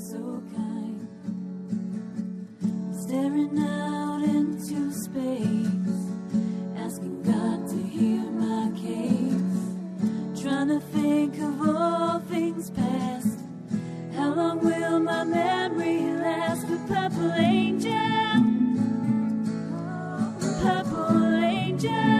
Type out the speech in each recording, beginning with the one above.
so kind. Staring out into space, asking God to hear my case. Trying to think of all things past. How long will my memory last? With purple angel, purple angel,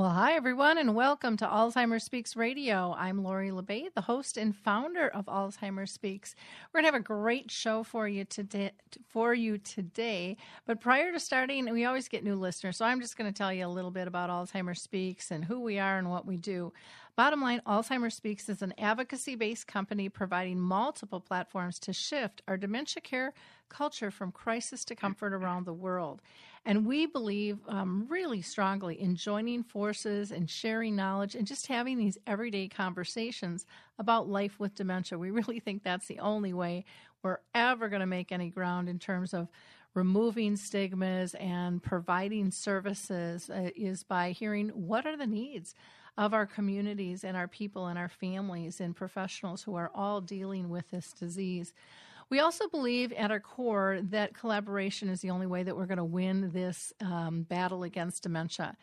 Well, hi, everyone, and welcome to Alzheimer's Speaks Radio. I'm Lori La Bey, the host and founder of Alzheimer's Speaks. We're going to have a great show for you today. For you today, but prior to starting, we always get new listeners, so I'm just going to tell you a little bit about Alzheimer's Speaks and who we are and what we do. Bottom line, Alzheimer's Speaks is an advocacy based company providing multiple platforms to shift our dementia care culture from crisis to comfort around the world. And we believe um, really strongly in joining forces and sharing knowledge and just having these everyday conversations about life with dementia. We really think that's the only way we're ever going to make any ground in terms of removing stigmas and providing services uh, is by hearing what are the needs of our communities and our people and our families and professionals who are all dealing with this disease. We also believe at our core that collaboration is the only way that we're going to win this um, battle against dementia.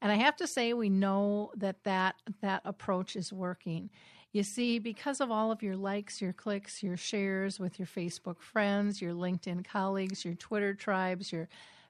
And I have to say, we know that that, that approach is working. You see, because of all of your likes, your clicks, your shares with your Facebook friends, your LinkedIn colleagues, your Twitter tribes, your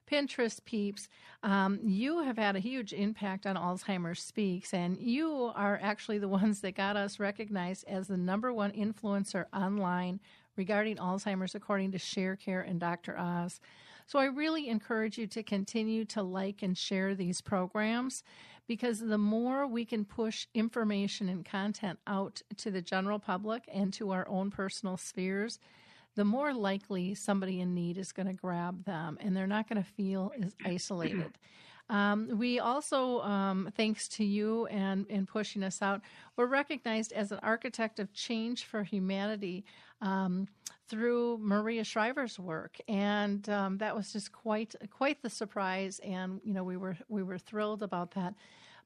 Pinterest peeps, um, you have had a huge impact on Alzheimer's Speaks, and you are actually the ones that got us recognized as the number one influencer online regarding Alzheimer's, according to ShareCare and Dr. Oz. So I really encourage you to continue to like and share these programs because the more we can push information and content out to the general public and to our own personal spheres, the more likely somebody in need is going to grab them and they're not going to feel as isolated. Um, we also, um, thanks to you and, and pushing us out, we're recognized as an architect of change for humanity um, through Maria Shriver's work, and um, that was just quite quite the surprise. And you know, we were we were thrilled about that.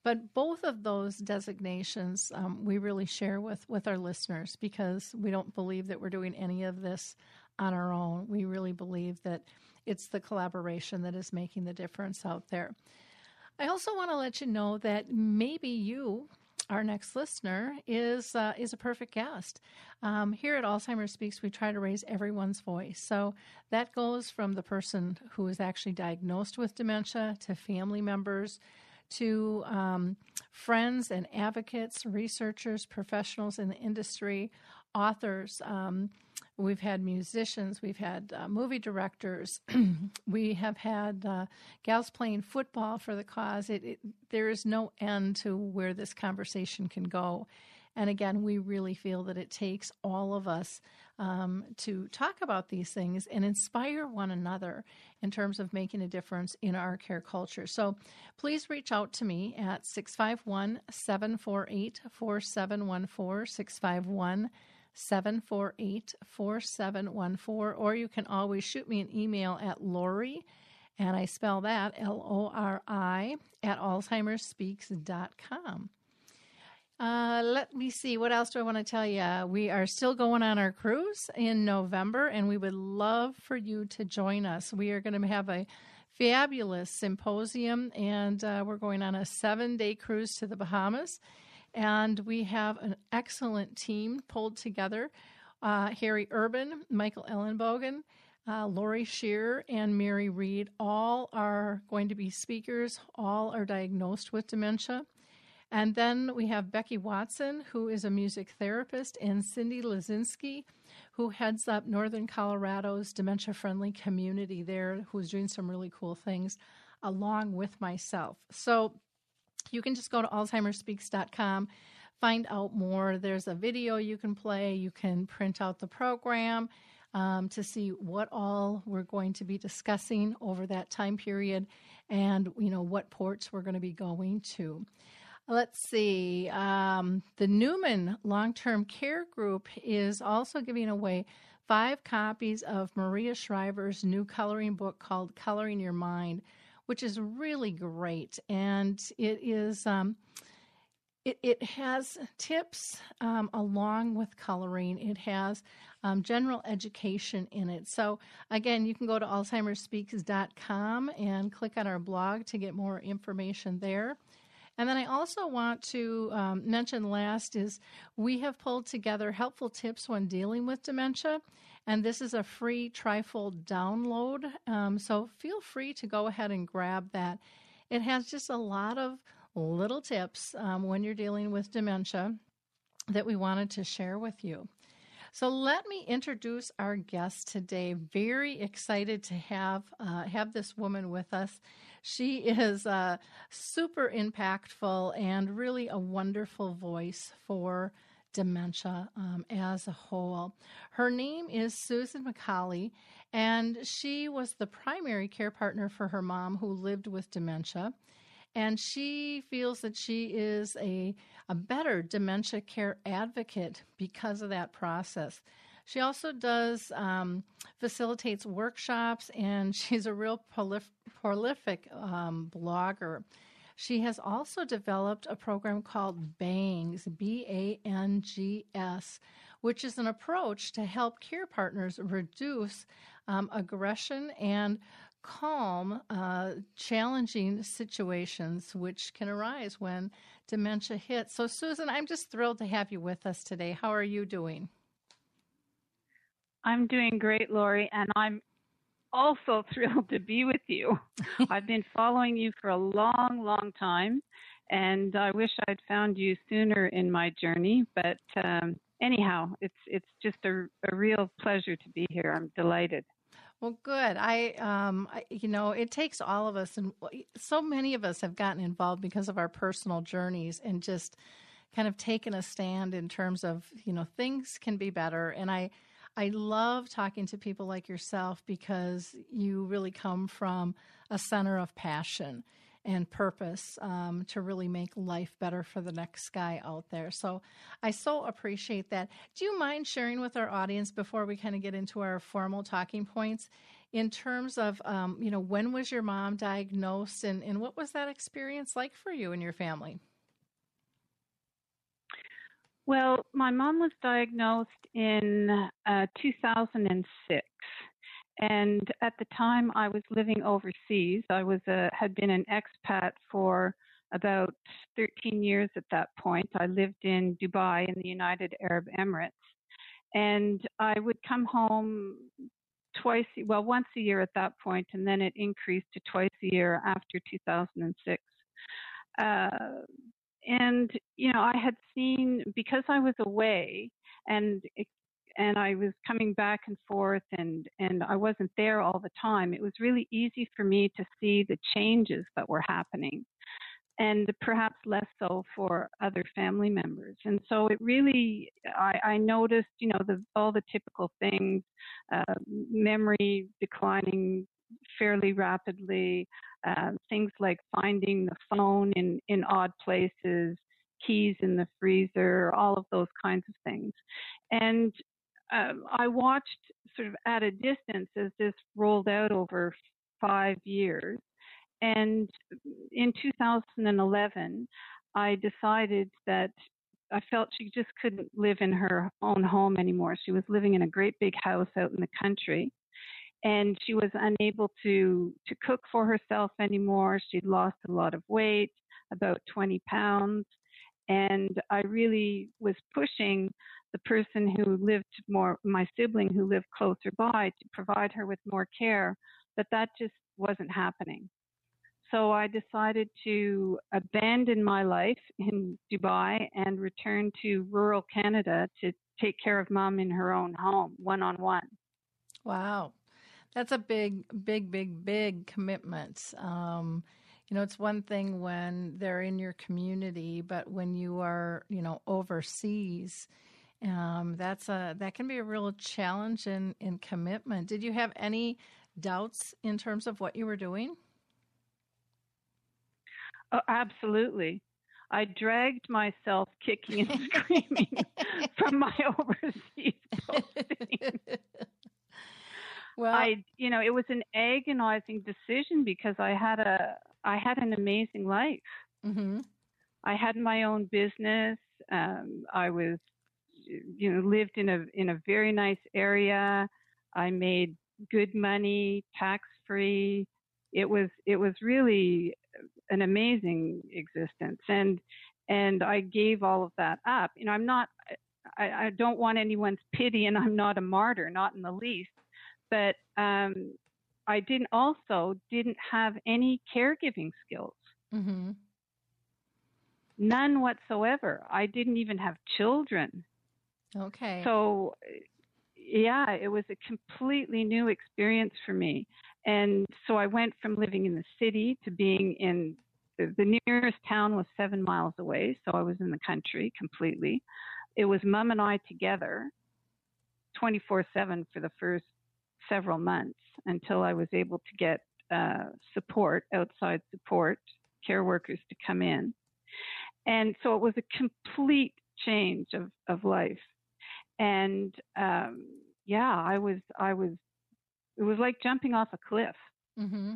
But both of those designations um, we really share with, with our listeners because we don't believe that we're doing any of this on our own. We really believe that it's the collaboration that is making the difference out there. I also want to let you know that maybe you, our next listener, is uh, is a perfect guest. Um, here at Alzheimer's Speaks, we try to raise everyone's voice. So that goes from the person who is actually diagnosed with dementia to family members to um, friends and advocates, researchers, professionals in the industry, authors. Um, we've had musicians, we've had uh, movie directors, we have had uh, gals playing football for the cause. It, it, there is no end to where this conversation can go. And again, we really feel that it takes all of us um, to talk about these things and inspire one another in terms of making a difference in our care culture. So please reach out to me at 651 748 4714, 651 748 4714, or you can always shoot me an email at Lori, and I spell that L O R I, at alzheimersspeaks.com. Uh, let me see. What else do I want to tell you? We are still going on our cruise in November, and we would love for you to join us. We are going to have a fabulous symposium, and uh, we're going on a seven day cruise to the Bahamas. And we have an excellent team pulled together uh, Harry Urban, Michael Ellenbogen. Uh, Laurie Scherrer and Mary Reed all are going to be speakers. All are diagnosed with dementia. And then we have Becky Watson, who is a music therapist, and Cindy Lazinski, who heads up Northern Colorado's dementia friendly community there, who's doing some really cool things along with myself. So you can just go to alzheimersspeaks.com, find out more. There's a video you can play, you can print out the program. Um, to see what all we're going to be discussing over that time period and you know what ports we're going to be going to Let's see. Um, the Newman Long Term Care Group is also giving away five copies of Maria Shriver's new coloring book called Coloring Your Mind, which is really great. And it is. Um, it, it has tips um, along with coloring. It has um, general education in it. So, again, you can go to AlzheimerSpeaks.com and click on our blog to get more information there. And then I also want to um, mention last is we have pulled together helpful tips when dealing with dementia. And this is a free trifold download. Um, so feel free to go ahead and grab that. It has just a lot of little tips um, when you're dealing with dementia that we wanted to share with you. So let me introduce our guest today. Very excited to have uh, have this woman with us. She is uh, super impactful and really a wonderful voice for dementia um, as a whole. Her name is Susan Macaulay, and she was the primary care partner for her mom who lived with dementia. And she feels that she is a, a better dementia care advocate because of that process. She also does um, facilitates workshops, and she's a real prolif- prolific um, blogger. She has also developed a program called BANGS, B A N G S, which is an approach to help care partners reduce um, aggression and calm uh, challenging situations which can arise when dementia hits. So, Susan, I'm just thrilled to have you with us today. How are you doing? I'm doing great, Lori, and I'm also thrilled to be with you. I've been following you for a long, long time, and I wish I'd found you sooner in my journey. But um, anyhow, it's it's just a, a real pleasure to be here. I'm delighted. Well, good. I, um, I, you know, it takes all of us, and so many of us have gotten involved because of our personal journeys and just kind of taken a stand in terms of, you know, things can be better. And I, I love talking to people like yourself because you really come from a center of passion and purpose um, to really make life better for the next guy out there. So I so appreciate that. Do you mind sharing with our audience before we kind of get into our formal talking points? In terms of, um, you know, when was your mom diagnosed and, and what was that experience like for you and your family? Well, my mom was diagnosed in uh, 2006. And at the time, I was living overseas. I was a, had been an expat for about 13 years at that point. I lived in Dubai in the United Arab Emirates. And I would come home twice, well, once a year at that point, and then it increased to twice a year after 2006. Uh, and, you know, I had seen, because I was away, and and I was coming back and forth and and I wasn't there all the time. It was really easy for me to see the changes that were happening and perhaps less so for other family members. And so it really, I, I noticed, you know, the, all the typical things, uh, memory declining fairly rapidly, uh, things like finding the phone in, in odd places, keys in the freezer, all of those kinds of things. And um, I watched sort of at a distance as this rolled out over five years. And in 2011, I decided that I felt she just couldn't live in her own home anymore. She was living in a great big house out in the country and she was unable to to cook for herself anymore. She'd lost a lot of weight, about 20 pounds, and I really was pushing the person who lived more, my sibling who lived closer by, to provide her with more care, that that just wasn't happening. So I decided to abandon my life in Dubai and return to rural Canada to take care of mom in her own home, one on one. Wow. That's a big, big, big, big commitment. Um, you know, it's one thing when they're in your community, but when you are, you know, overseas, um, that's a that can be a real challenge in in commitment. Did you have any doubts in terms of what you were doing? Oh, absolutely. I dragged myself kicking and screaming from my overseas posting. well, I, you know, it was an agonizing decision because I had a, I had an amazing life. Mm-hmm. I had my own business. Um, I was, you know, lived in a in a very nice area. I made good money, tax free. It was it was really an amazing existence, and and I gave all of that up. You know, I'm not. I, I don't want anyone's pity, and I'm not a martyr, not in the least. But um, I didn't also didn't have any caregiving skills. Mm-hmm. None whatsoever. I didn't even have children. Okay. So, yeah, it was a completely new experience for me. And so I went from living in the city to being in the nearest town was seven miles away, so I was in the country completely. It was mom and I together 24 7 for the first several months until I was able to get uh, support, outside support, care workers to come in. And so it was a complete change of, of life. And um, yeah, I was, I was, it was like jumping off a cliff. Mm-hmm.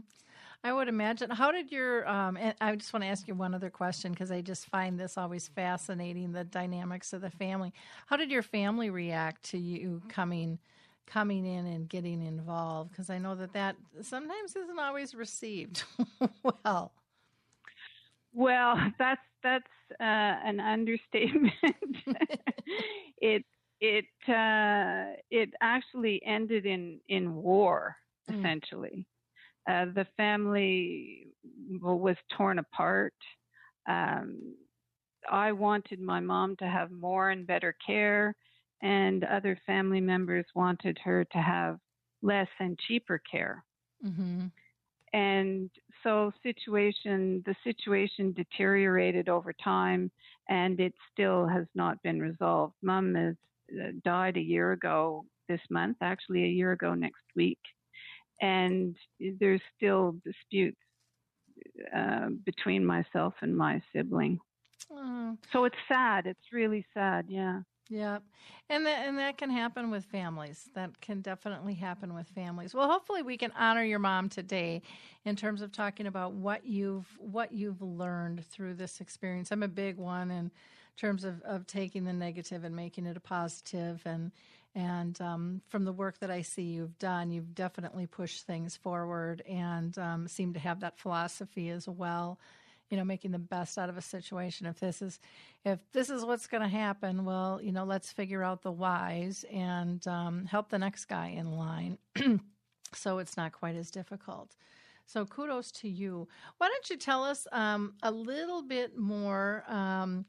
I would imagine. How did your? Um, I just want to ask you one other question because I just find this always fascinating the dynamics of the family. How did your family react to you coming? coming in and getting involved because I know that that sometimes isn't always received well. Well, that's that's uh, an understatement. it it uh, it actually ended in in war mm. essentially. Uh, the family was torn apart. Um, I wanted my mom to have more and better care, and other family members wanted her to have less and cheaper care. Mm-hmm. And so, situation the situation deteriorated over time, and it still has not been resolved. Mom uh, died a year ago this month, actually a year ago next week and there's still disputes uh, between myself and my sibling. Oh. So it's sad. It's really sad. Yeah. Yeah, and that and that can happen with families. That can definitely happen with families. Well, hopefully we can honor your mom today in terms of talking about what you've what you've learned through this experience. I'm a big one in terms of, of taking the negative and making it a positive and and um, from the work that I see you've done, you've definitely pushed things forward and um, seem to have that philosophy as well. You know, making the best out of a situation. If this is, if this is what's going to happen, well, you know, let's figure out the whys and um, help the next guy in line, so it's not quite as difficult. So kudos to you. Why don't you tell us um, a little bit more um,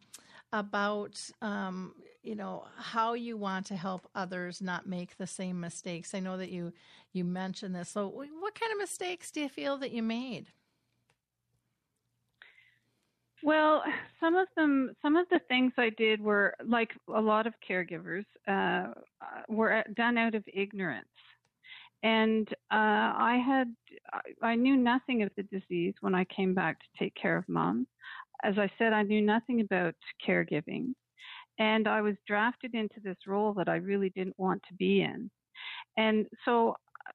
about um, you know how you want to help others not make the same mistakes. I know that you you mentioned this. So what kind of mistakes do you feel that you made? Well some of them some of the things i did were like a lot of caregivers uh, were done out of ignorance. And uh, i had i knew nothing of the disease when i came back to take care of mom as i said i knew nothing about caregiving and I was drafted into this role that I really didn't want to be in. And so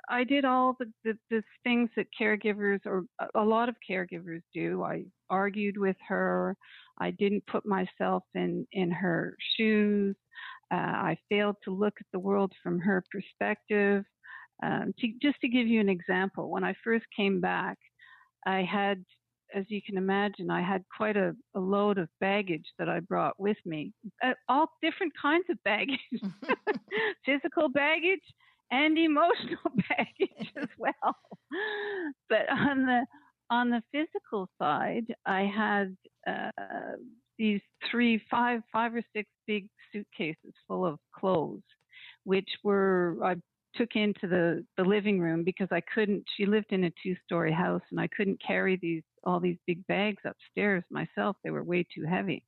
I did all the, the, the things that caregivers or a lot of caregivers do. I argued with her. I didn't put myself in, in her shoes. Uh, I failed to look at the world from her perspective. Um, to, just to give you an example, when I first came back, I had as you can imagine, I had quite a, a load of baggage that I brought with me, uh, all different kinds of baggage, physical baggage and emotional baggage as well. But on the on the physical side, I had uh, these three, five, five or six big suitcases full of clothes, which were I took into the the living room because I couldn't. She lived in a two story house, and I couldn't carry these all these big bags upstairs myself. They were way too heavy.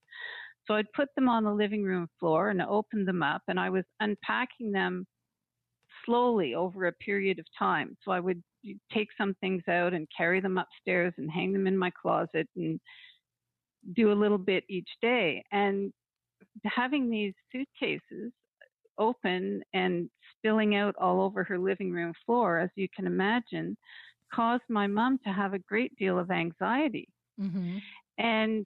So I'd put them on the living room floor and opened them up, and I was unpacking them slowly over a period of time. So I would take some things out and carry them upstairs and hang them in my closet and do a little bit each day. And having these suitcases open and spilling out all over her living room floor, as you can imagine, caused my mom to have a great deal of anxiety. Mm-hmm. And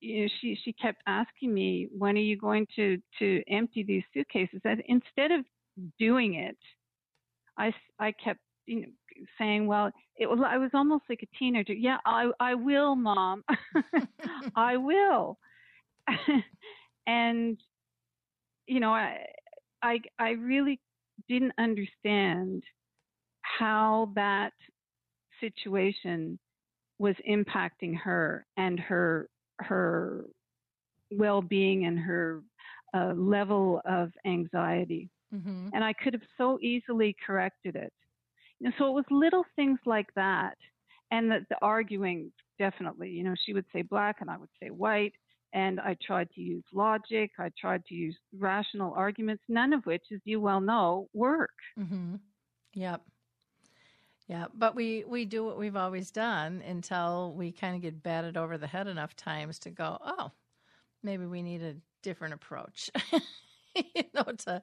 you know, she she kept asking me, "When are you going to to empty these suitcases?" And instead of doing it, I I kept you know, saying, "Well, it was I was almost like a teenager. Yeah, I I will, mom. I will." and you know, I I I really didn't understand how that situation was impacting her and her her well-being and her uh, level of anxiety. Mm-hmm. and i could have so easily corrected it. And so it was little things like that. And the, the arguing definitely you know she would say black and i would say white and i tried to use logic i tried to use rational arguments none of which as you well know work Mm-hmm. Yep. Yeah, but we we do what we've always done until we kind of get batted over the head enough times to go, oh, maybe we need a different approach. you know, to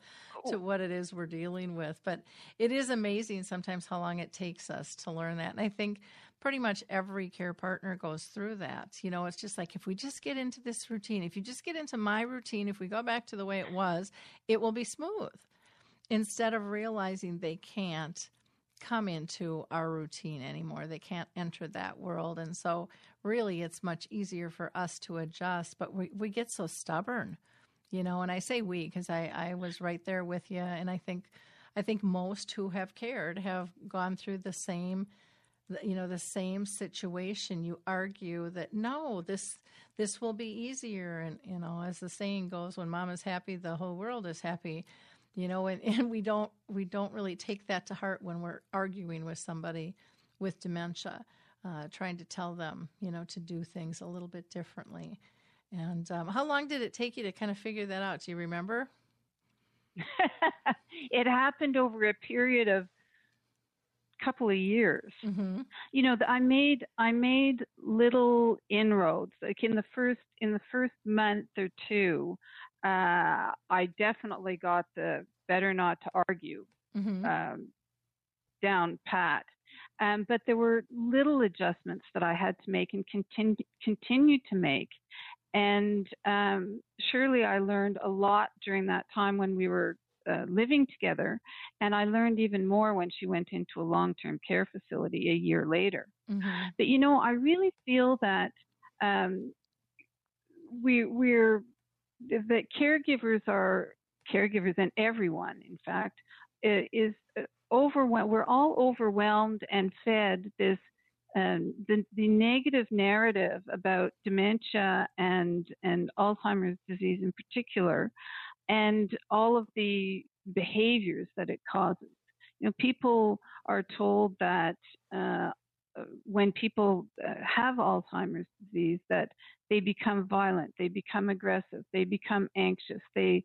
to what it is we're dealing with. But it is amazing sometimes how long it takes us to learn that. And I think pretty much every care partner goes through that. You know, it's just like if we just get into this routine, if you just get into my routine, if we go back to the way it was, it will be smooth. Instead of realizing they can't come into our routine anymore. They can't enter that world. And so, really, it's much easier for us to adjust, but we, we get so stubborn, you know. And I say we because I, I was right there with you. And I think, I think most who have cared have gone through the same, you know, the same situation. You argue that no, this, this will be easier. And, you know, as the saying goes, when mom is happy, the whole world is happy you know and, and we don't we don't really take that to heart when we're arguing with somebody with dementia uh, trying to tell them you know to do things a little bit differently and um, how long did it take you to kind of figure that out do you remember it happened over a period of couple of years mm-hmm. you know i made i made little inroads like in the first in the first month or two uh, I definitely got the better not to argue Mm-hmm. um, down pat. Um, but there were little adjustments that I had to make and continue continue to make. And um, surely I learned a lot during that time when we were uh, living together. And I learned even more when she went into a long term care facility a year later. Mm-hmm. But you know, I really feel that um, we we're that caregivers are caregivers and everyone, in fact, is overwhelmed. We're all overwhelmed and fed this um, the the negative narrative about dementia and and Alzheimer's disease in particular, and all of the behaviors that it causes. You know, people are told that uh, uh, when people uh, have Alzheimer's disease, that they become violent, they become aggressive, they become anxious, they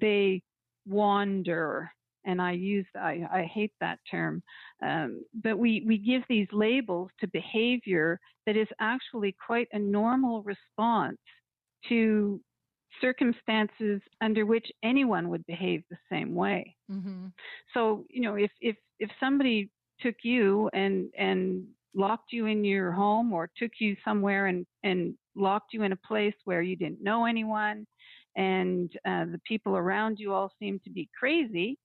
they wander. And I use I, I hate that term, um, but we we give these labels to behavior that is actually quite a normal response to circumstances under which anyone would behave the same way. Mm-hmm. So, you know, if if if somebody took you and and locked you in your home or took you somewhere and and locked you in a place where you didn't know anyone and uh, the people around you all seemed to be crazy,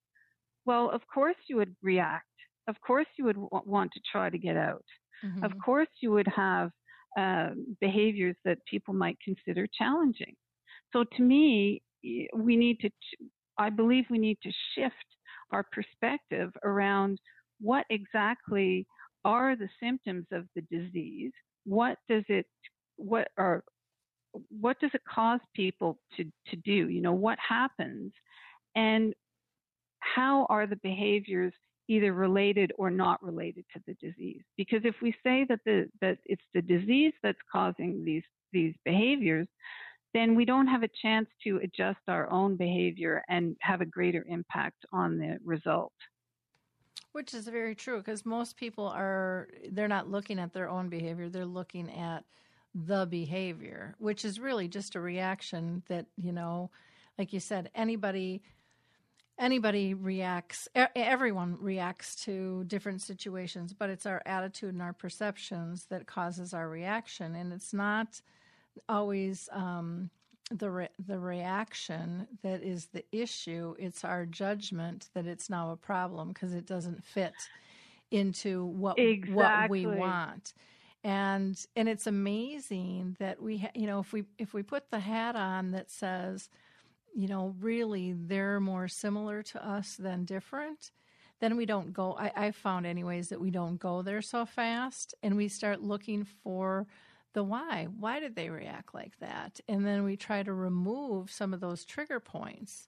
well, of course you would react. Of course you would w- want to try to get out. Mm-hmm. Of course you would have uh, behaviors that people might consider challenging. So to me, we need to, I believe we need to shift our perspective around what exactly are the symptoms of the disease? What does it, what are, what does it cause people to, to do? You know, what happens? And how are the behaviors either related or not related to the disease? Because if we say that the that it's the disease that's causing these these behaviors, then we don't have a chance to adjust our own behavior and have a greater impact on the result. Which is very true because most people are, they're not looking at their own behavior, they're looking at the behavior, which is really just a reaction that, you know, like you said, anybody anybody reacts everyone reacts to different situations but it's our attitude and our perceptions that causes our reaction and it's not always um, the re- the reaction that is the issue it's our judgment that it's now a problem because it doesn't fit into what exactly. what we want and and it's amazing that we ha- you know if we if we put the hat on that says you know, really they're more similar to us than different, then we don't go. I, I found, anyways, that we don't go there so fast and we start looking for the why. Why did they react like that? And then we try to remove some of those trigger points,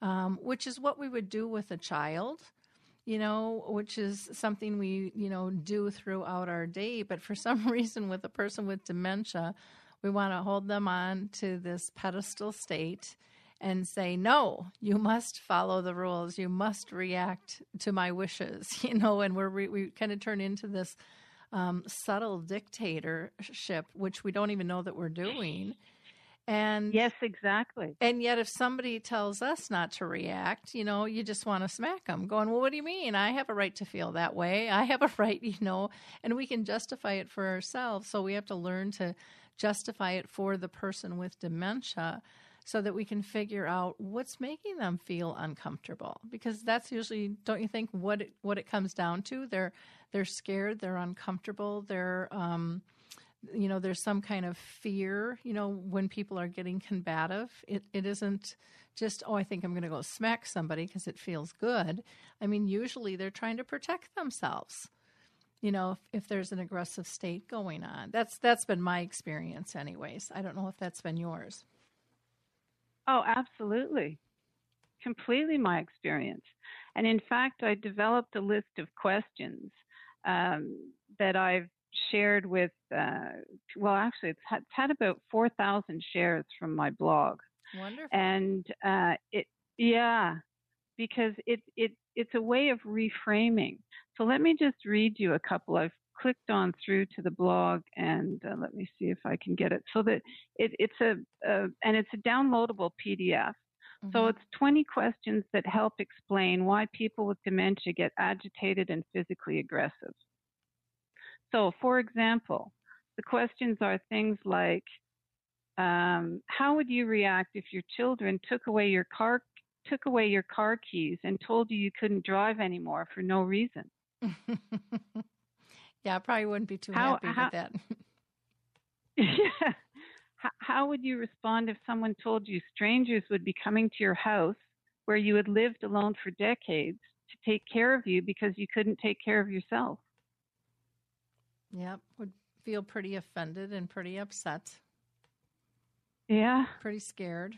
um, which is what we would do with a child, you know, which is something we, you know, do throughout our day. But for some reason, with a person with dementia, we want to hold them on to this pedestal state and say, no, you must follow the rules. You must react to my wishes, you know, and we're, we, we kind of turn into this um, subtle dictatorship, which we don't even know that we're doing. And yes, exactly. And yet, if somebody tells us not to react, you know, you just want to smack them, going, Well, what do you mean? I have a right to feel that way. I have a right, you know, and we can justify it for ourselves. So we have to learn to justify it for the person with dementia so that we can figure out what's making them feel uncomfortable. Because that's usually don't you think what it, what it comes down to? They're they're scared they're uncomfortable they're um, you know there's some kind of fear you know when people are getting combative. It, it isn't just oh i think i'm going to go smack somebody because it feels good. I mean usually they're trying to protect themselves you know if, if there's an aggressive state going on. That's that's been my experience anyways. I don't know if that's been yours Oh, absolutely. Completely my experience. And in fact, I developed a list of questions um, that I've shared with, uh, well, actually, it's had, it's had about 4,000 shares from my blog. Wonderful. And uh, it, yeah, because it, it, it's a way of reframing. So let me just read you a couple. I've clicked on through to the blog and uh, let me see if I can get it. So that it, it's a, uh, and it's a downloadable PDF. Mm-hmm. So it's 20 questions that help explain why people with dementia get agitated and physically aggressive. So, for example, the questions are things like, um, how would you react if your children took away your car took away your car keys and told you you couldn't drive anymore for no reason? Yeah, I probably wouldn't be too how, happy how, with that. yeah. How, how would you respond if someone told you strangers would be coming to your house where you had lived alone for decades to take care of you because you couldn't take care of yourself? Yep, would feel pretty offended and pretty upset. Yeah. Pretty scared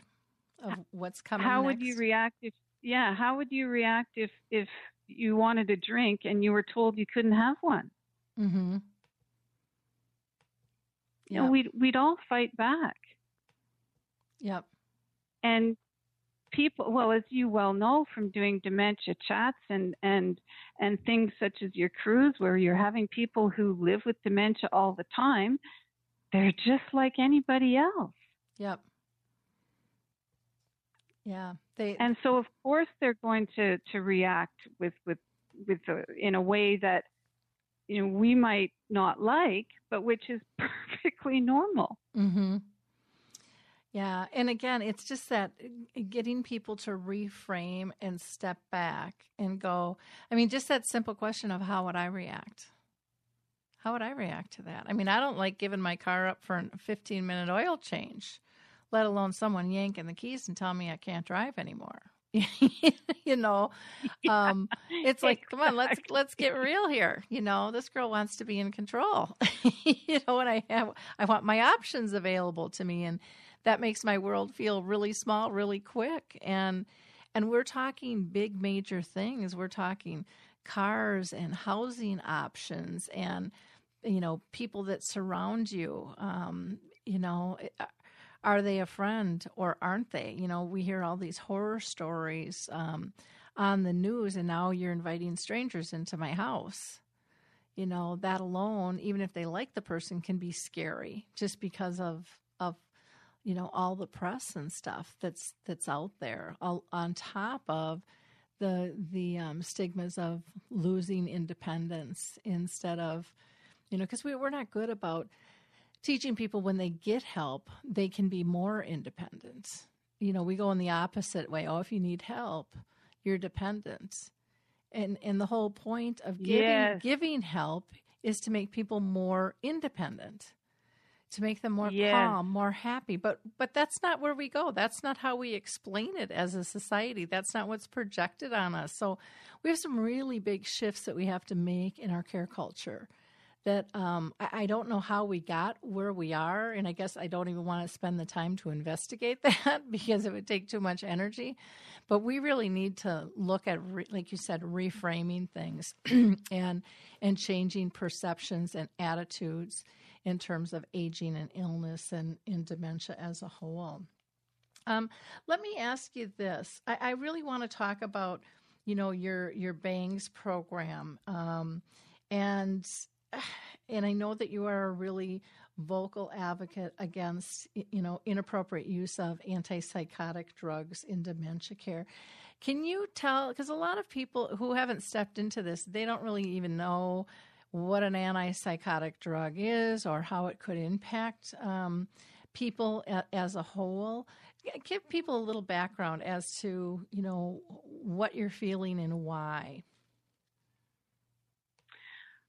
of what's coming. How next. would you react if yeah, how would you react if if you wanted a drink and you were told you couldn't have one? Mm-hmm. You know, we'd we'd all fight back. Yep. And people well as you well know from doing dementia chats and and and things such as your cruise where you're having people who live with dementia all the time they're just like anybody else yep yeah they and so of course they're going to to react with with with the, in a way that you know we might not like, but which is perfectly normal. Mm-hmm. Yeah, and again, it's just that uh, getting people to reframe and step back and go. I mean, just that simple question of how would I react? How would I react to that? I mean, I don't like giving my car up for a 15 minute oil change, let alone someone yanking the keys and telling me I can't drive anymore. you know um it's like come on let's let's get real here. You know this girl wants to be in control. You know and i have i want my options available to me and that makes my world feel really small really quick and and we're talking big major things. We're talking cars and housing options and you know people that surround you um you know are they a friend or aren't they? You know, we hear all these horror stories um, on the news, and now you're inviting strangers into my house. You know, that alone, even if they like the person, can be scary just because of of you know all the press and stuff that's that's out there all, on top of the the um, stigmas of losing independence instead of you know because we, we're not good about teaching people when they get help they can be more independent. You know we go in the opposite way. Oh if you need help you're dependent. And and the whole point of giving Yes. giving help is to make people more independent to make them more Yes. calm more happy. But but that's not where we go. That's not how we explain it as a society. That's not what's projected on us. So we have some really big shifts that we have to make in our care culture that um, I, I don't know how we got where we are and i guess i don't even want to spend the time to investigate that because it would take too much energy. But we really need to look at re- like you said reframing things and and changing perceptions and attitudes in terms of aging and illness and in dementia as a whole. Um, let me ask you this. I, I really want to talk about you know your your BANGS program um, and and i know that you are a really vocal advocate against you know inappropriate use of antipsychotic drugs in dementia care. Can you tell because a lot of people who haven't stepped into this they don't really even know what an antipsychotic drug is or how it could impact um, people as a whole. Give people a little background as to you know what you're feeling and why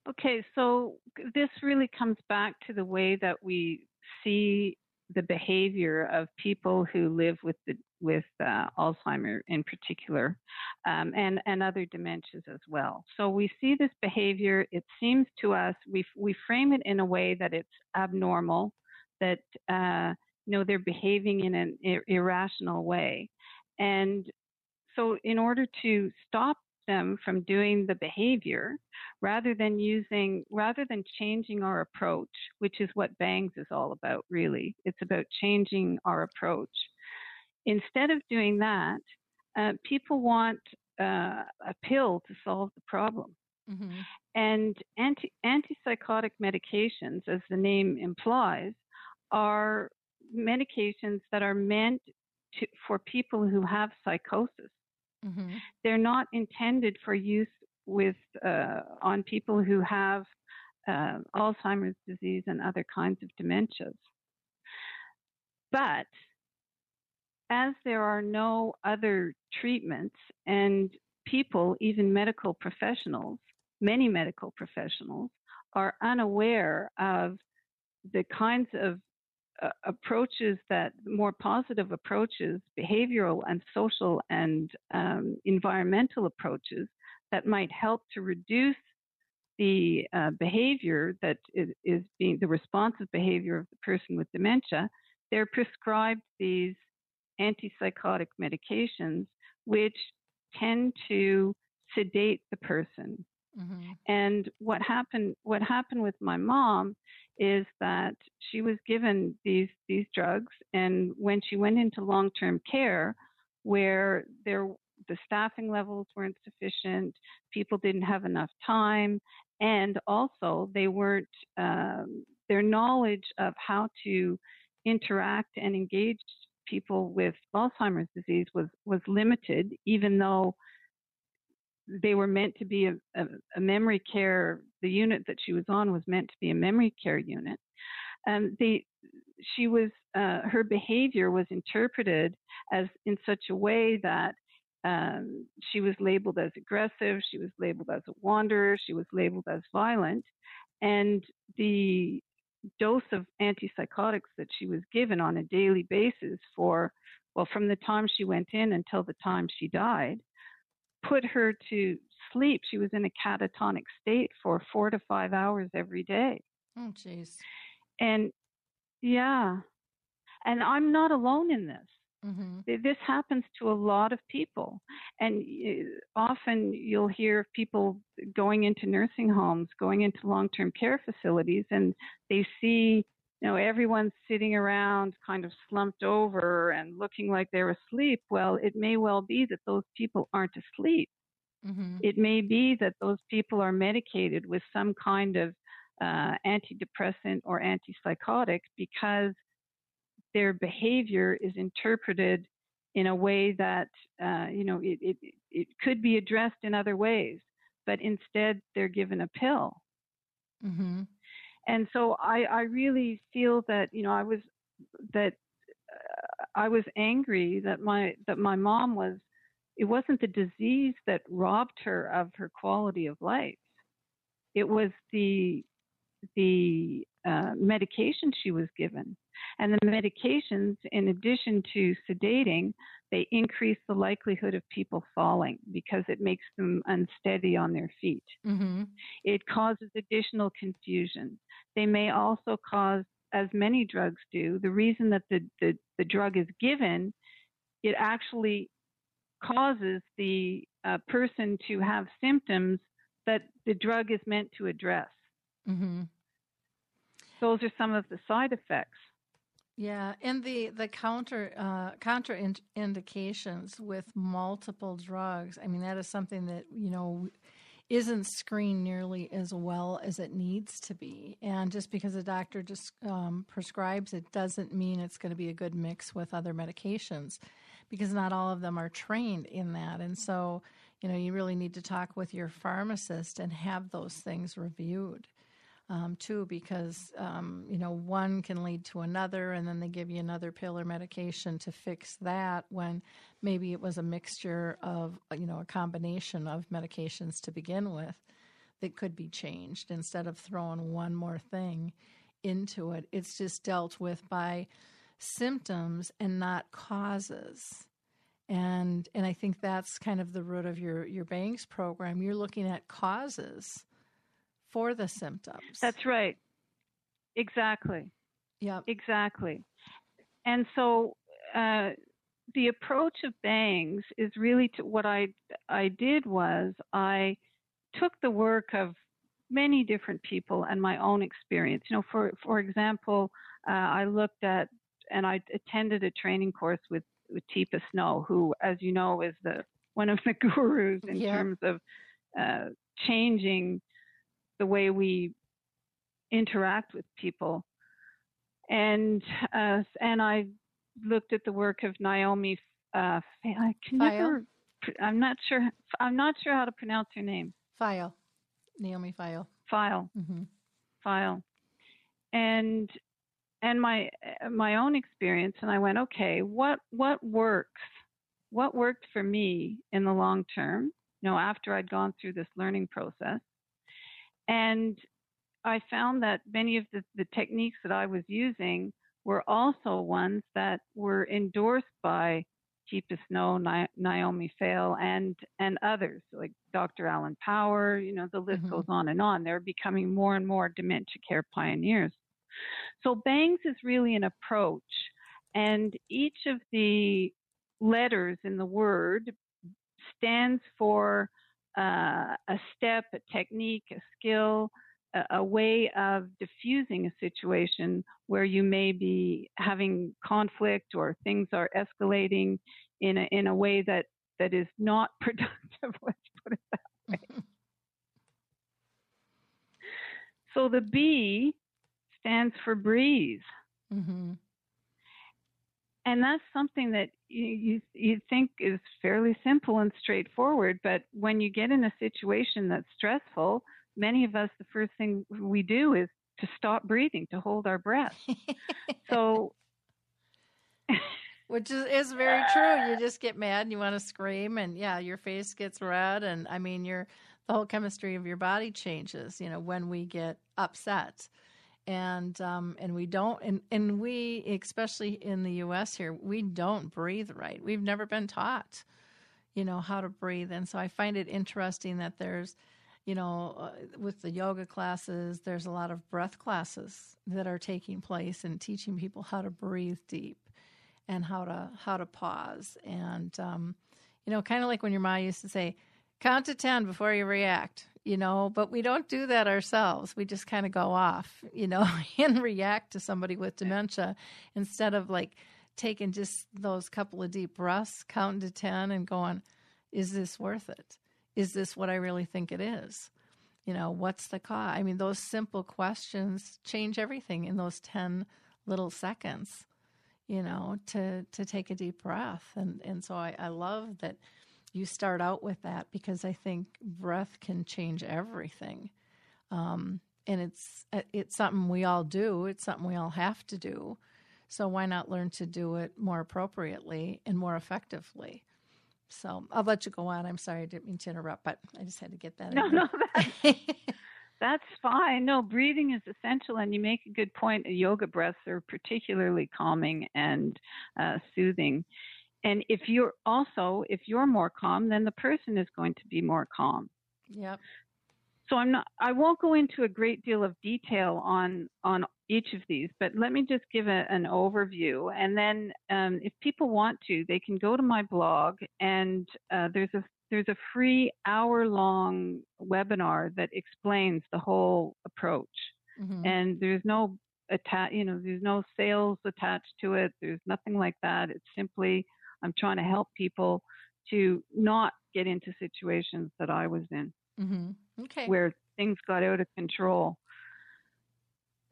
Okay, so this really comes back to the way that we see the behavior of people who live with the with uh, Alzheimer in particular, um, and and other dementias as well. So we see this behavior. It seems to us we we frame it in a way that it's abnormal, that uh, you know they're behaving in an ir- irrational way, and so in order to stop them from doing the behavior rather than using rather than changing our approach which is what BANGS is all about really it's about changing our approach instead of doing that uh, people want uh, a pill to solve the problem mm-hmm. and anti antipsychotic medications, as the name implies, are medications that are meant to, for people who have psychosis. Mm-hmm. They're not intended for use with uh, on people who have uh, Alzheimer's disease and other kinds of dementias. But as there are no other treatments and people, even medical professionals, many medical professionals, are unaware of the kinds of uh, approaches that more positive approaches, behavioral and social and um, environmental approaches that might help to reduce the uh, behavior that is, is being the responsive behavior of the person with dementia, they're prescribed these antipsychotic medications, which tend to sedate the person. Mm-hmm. And what happened what happened with my mom is that she was given these these drugs and when she went into long-term care where there the staffing levels weren't sufficient, people didn't have enough time, and also they weren't um, their knowledge of how to interact and engage people with Alzheimer's disease was was limited, even though they were meant to be a, a, a memory care. The unit that she was on was meant to be a memory care unit. Um, they, she was, uh, her behavior was interpreted as in such a way that um, she was labeled as aggressive, she was labeled as a wanderer, she was labeled as violent, and the dose of antipsychotics that she was given on a daily basis for, well, from the time she went in until the time she died, put her to sleep. She was in a catatonic state for four to five hours every day. Oh, jeez. And yeah, and I'm not alone in this. Mm-hmm. This happens to a lot of people. And often you'll hear of people going into nursing homes, going into long term care facilities, and they see, you know, everyone's sitting around kind of slumped over and looking like they're asleep. Well, it may well be that those people aren't asleep. Mm-hmm. It may be that those people are medicated with some kind of uh, antidepressant or antipsychotic because their behavior is interpreted in a way that uh, you know it, it it could be addressed in other ways, but instead they're given a pill. Mm-hmm. And so I I really feel that you know I was that uh, I was angry that my that my mom was it wasn't the disease that robbed her of her quality of life. It was the the uh, medication she was given. And the medications, in addition to sedating, they increase the likelihood of people falling because it makes them unsteady on their feet. Mm-hmm. It causes additional confusion. They may also cause, as many drugs do, the reason that the, the, the drug is given, it actually causes the uh, person to have symptoms that the drug is meant to address. Mm-hmm. Those are some of the side effects. Yeah, and the the counter uh, contraindications with multiple drugs. I mean, that is something that you know isn't screened nearly as well as it needs to be. And just because a doctor just um, prescribes it doesn't mean it's going to be a good mix with other medications, because not all of them are trained in that. And so, you know, you really need to talk with your pharmacist and have those things reviewed um, too, because um, you know one can lead to another, and then they give you another pill or medication to fix that when maybe it was a mixture of you know a combination of medications to begin with that could be changed instead of throwing one more thing into it. It's just dealt with by symptoms and not causes. And and I think that's kind of the root of your your BANGS program. You're looking at causes for the symptoms. That's right. Exactly. Yeah. Exactly. And so uh, the approach of BANGS is really to what I I did was I took the work of many different people and my own experience. You know, for for example, uh, I looked at and I attended a training course with with Teepa Snow, who, as you know, is the one of the gurus in yeah. terms of uh, changing the way we interact with people. And uh, and I looked at the work of Naomi. Uh, I can Feil. never. I'm not sure. I'm not sure how to pronounce her name. File, Naomi File. File. Mm-hmm. Feil. And and my my own experience, and I went, okay, what what works? What worked for me in the long term? You know, after I'd gone through this learning process, and I found that many of the, the techniques that I was using were also ones that were endorsed by Teepa Snow, Naomi Feil, and and others like Dr. Allen Power. You know, the list Mhm. goes on and on. They're becoming more and more dementia care pioneers. So BANGS is really an approach, and each of the letters in the word stands for uh, a step, a technique, a skill, a, a way of diffusing a situation where you may be having conflict or things are escalating in a, in a way that, that is not productive. Let's put it that way. so the B stands for breathe. Mm-hmm. And that's something that you, you you think is fairly simple and straightforward, but when you get in a situation that's stressful, many of us the first thing we do is to stop breathing, to hold our breath. so Which is, is very true. You just get mad and you want to scream, and yeah, your face gets red, and I mean, your the whole chemistry of your body changes. You know, when we get upset, and um, and we don't, and and we especially in the U.S. here, we don't breathe right. We've never been taught, you know, how to breathe, and so I find it interesting that there's you know, uh, with the yoga classes, there's a lot of breath classes that are taking place and teaching people how to breathe deep and how to how to pause and um, you know, kind of like when your mom used to say, "Count to ten before you react." You know, but we don't do that ourselves. We just kind of go off, you know, and react to somebody with dementia instead of like taking just those couple of deep breaths, counting to ten, and going, "Is this worth it? Is this what I really think it is? You know, what's the cost? I mean, those simple questions change everything in those 10 little seconds. you know, to to take a deep breath. And and so I, I love that you start out with that because I think breath can change everything. Um, and it's it's something we all do. It's something we all have to do. So why not learn to do it more appropriately and more effectively? So I'll let you go on. I'm sorry, I didn't mean to interrupt, but I just had to get that. No, in. no, that's, that's fine. No, breathing is essential, and you make a good point. Yoga breaths are particularly calming and uh, soothing. And if you're also, if you're more calm, then the person is going to be more calm. Yep. So I'm not. I won't go into a great deal of detail on on each of these, but let me just give a, an overview, and then um, if people want to, they can go to my blog, and uh, there's a there's a free hour long webinar that explains the whole approach, Mhm. and there's no attach, you know, there's no sales attached to it. There's nothing like that. It's simply I'm trying to help people to not get into situations that I was in Mhm. Okay. where things got out of control.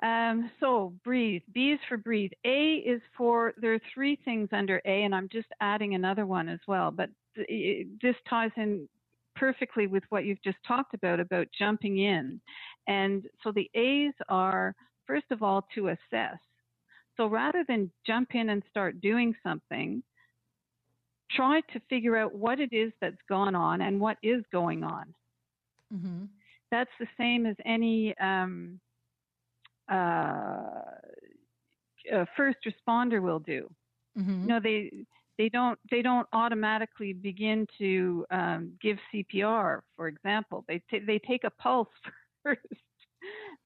Um, so breathe. B is for breathe. A is for there are three things under A, and I'm just adding another one as well. But it- this ties in perfectly with what you've just talked about about jumping in. And so the A's are first of all to assess. So rather than jump in and start doing something, try to figure out what it is that's gone on and what is going on Mhm. that's the same as any um, uh, first responder will do. Mhm. No, they they don't they don't automatically begin to um, give CPR, for example. They ta they take a pulse first.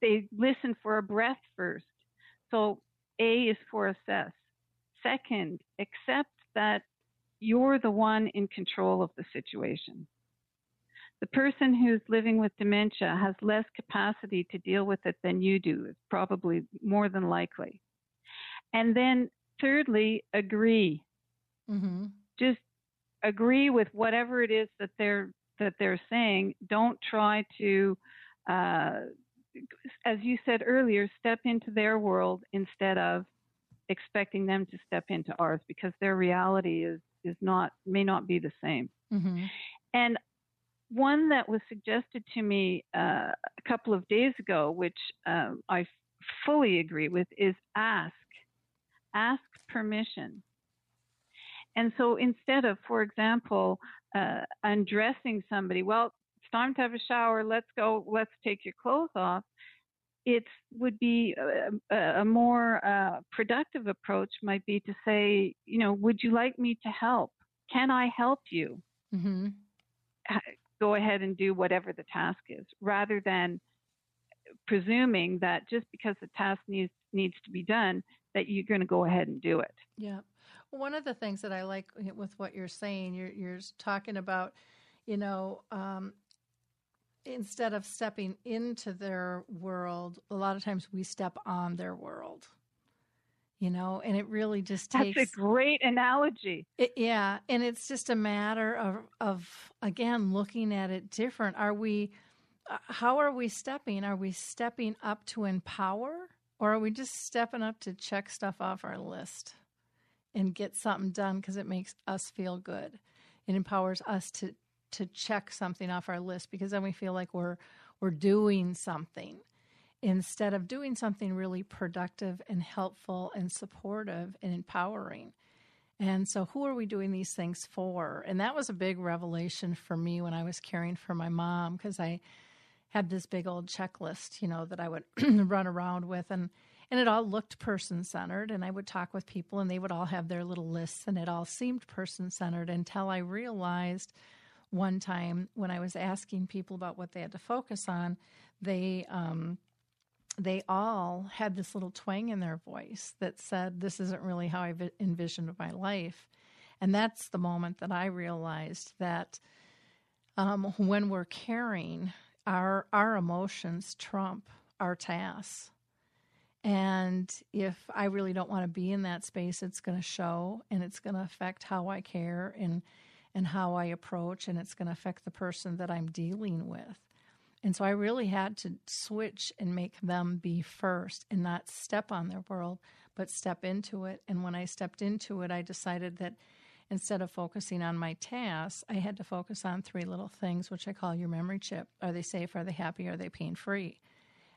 they listen for a breath first. So A is for assess. Second, accept that you're the one in control of the situation. The person who's living with dementia has less capacity to deal with it than you do, it's probably more than likely. And then, thirdly, agree. Mhm. Just agree with whatever it is that they're that they're saying. Don't try to, uh, as you said earlier, step into their world instead of expecting them to step into ours because their reality is is not may not be the same. Mhm. And one that was suggested to me uh, a couple of days ago, which um, I fully agree with, is ask. Ask permission. And so instead of, for example, uh, undressing somebody, well, it's time to have a shower, let's go, let's take your clothes off. It would be a, a more uh, productive approach, might be to say, you know, would you like me to help? Can I help you? Mhm. go ahead and do whatever the task is rather than presuming that just because the task needs needs to be done that you're going to go ahead and do it Yeah. Well, one of the things that I like with what you're saying, you're you're talking about, you know, um, instead of stepping into their world, a lot of times we step on their world. You know, and it really just takes that's a great analogy It, yeah, and it's just a matter of of again looking at it different. Are we uh, how are we stepping? Are we stepping up to empower or are we just stepping up to check stuff off our list and get something done because it makes us feel good. It empowers us to to check something off our list because then we feel like we're we're doing something instead of doing something really productive and helpful and supportive and empowering. And so, who are we doing these things for? And that was a big revelation for me when I was caring for my mom because I had this big old checklist, you know, that I would run around with, and and it all looked person centered. And I would talk with people, and they would all have their little lists, and it all seemed person centered until I realized one time when I was asking people about what they had to focus on, they um, they all had this little twang in their voice that said, This isn't really how I vi- envisioned my life. And that's the moment that I realized that um, when we're caring, our, our emotions trump our tasks. And if I really don't want to be in that space, it's going to show and it's going to affect how I care and, and how I approach, and it's going to affect the person that I'm dealing with. And so I really had to switch and make them be first and not step on their world, but step into it. And when I stepped into it, I decided that instead of focusing on my tasks, I had to focus on three little things, which I call your memory chip. Are they safe? Are they happy? Are they pain free?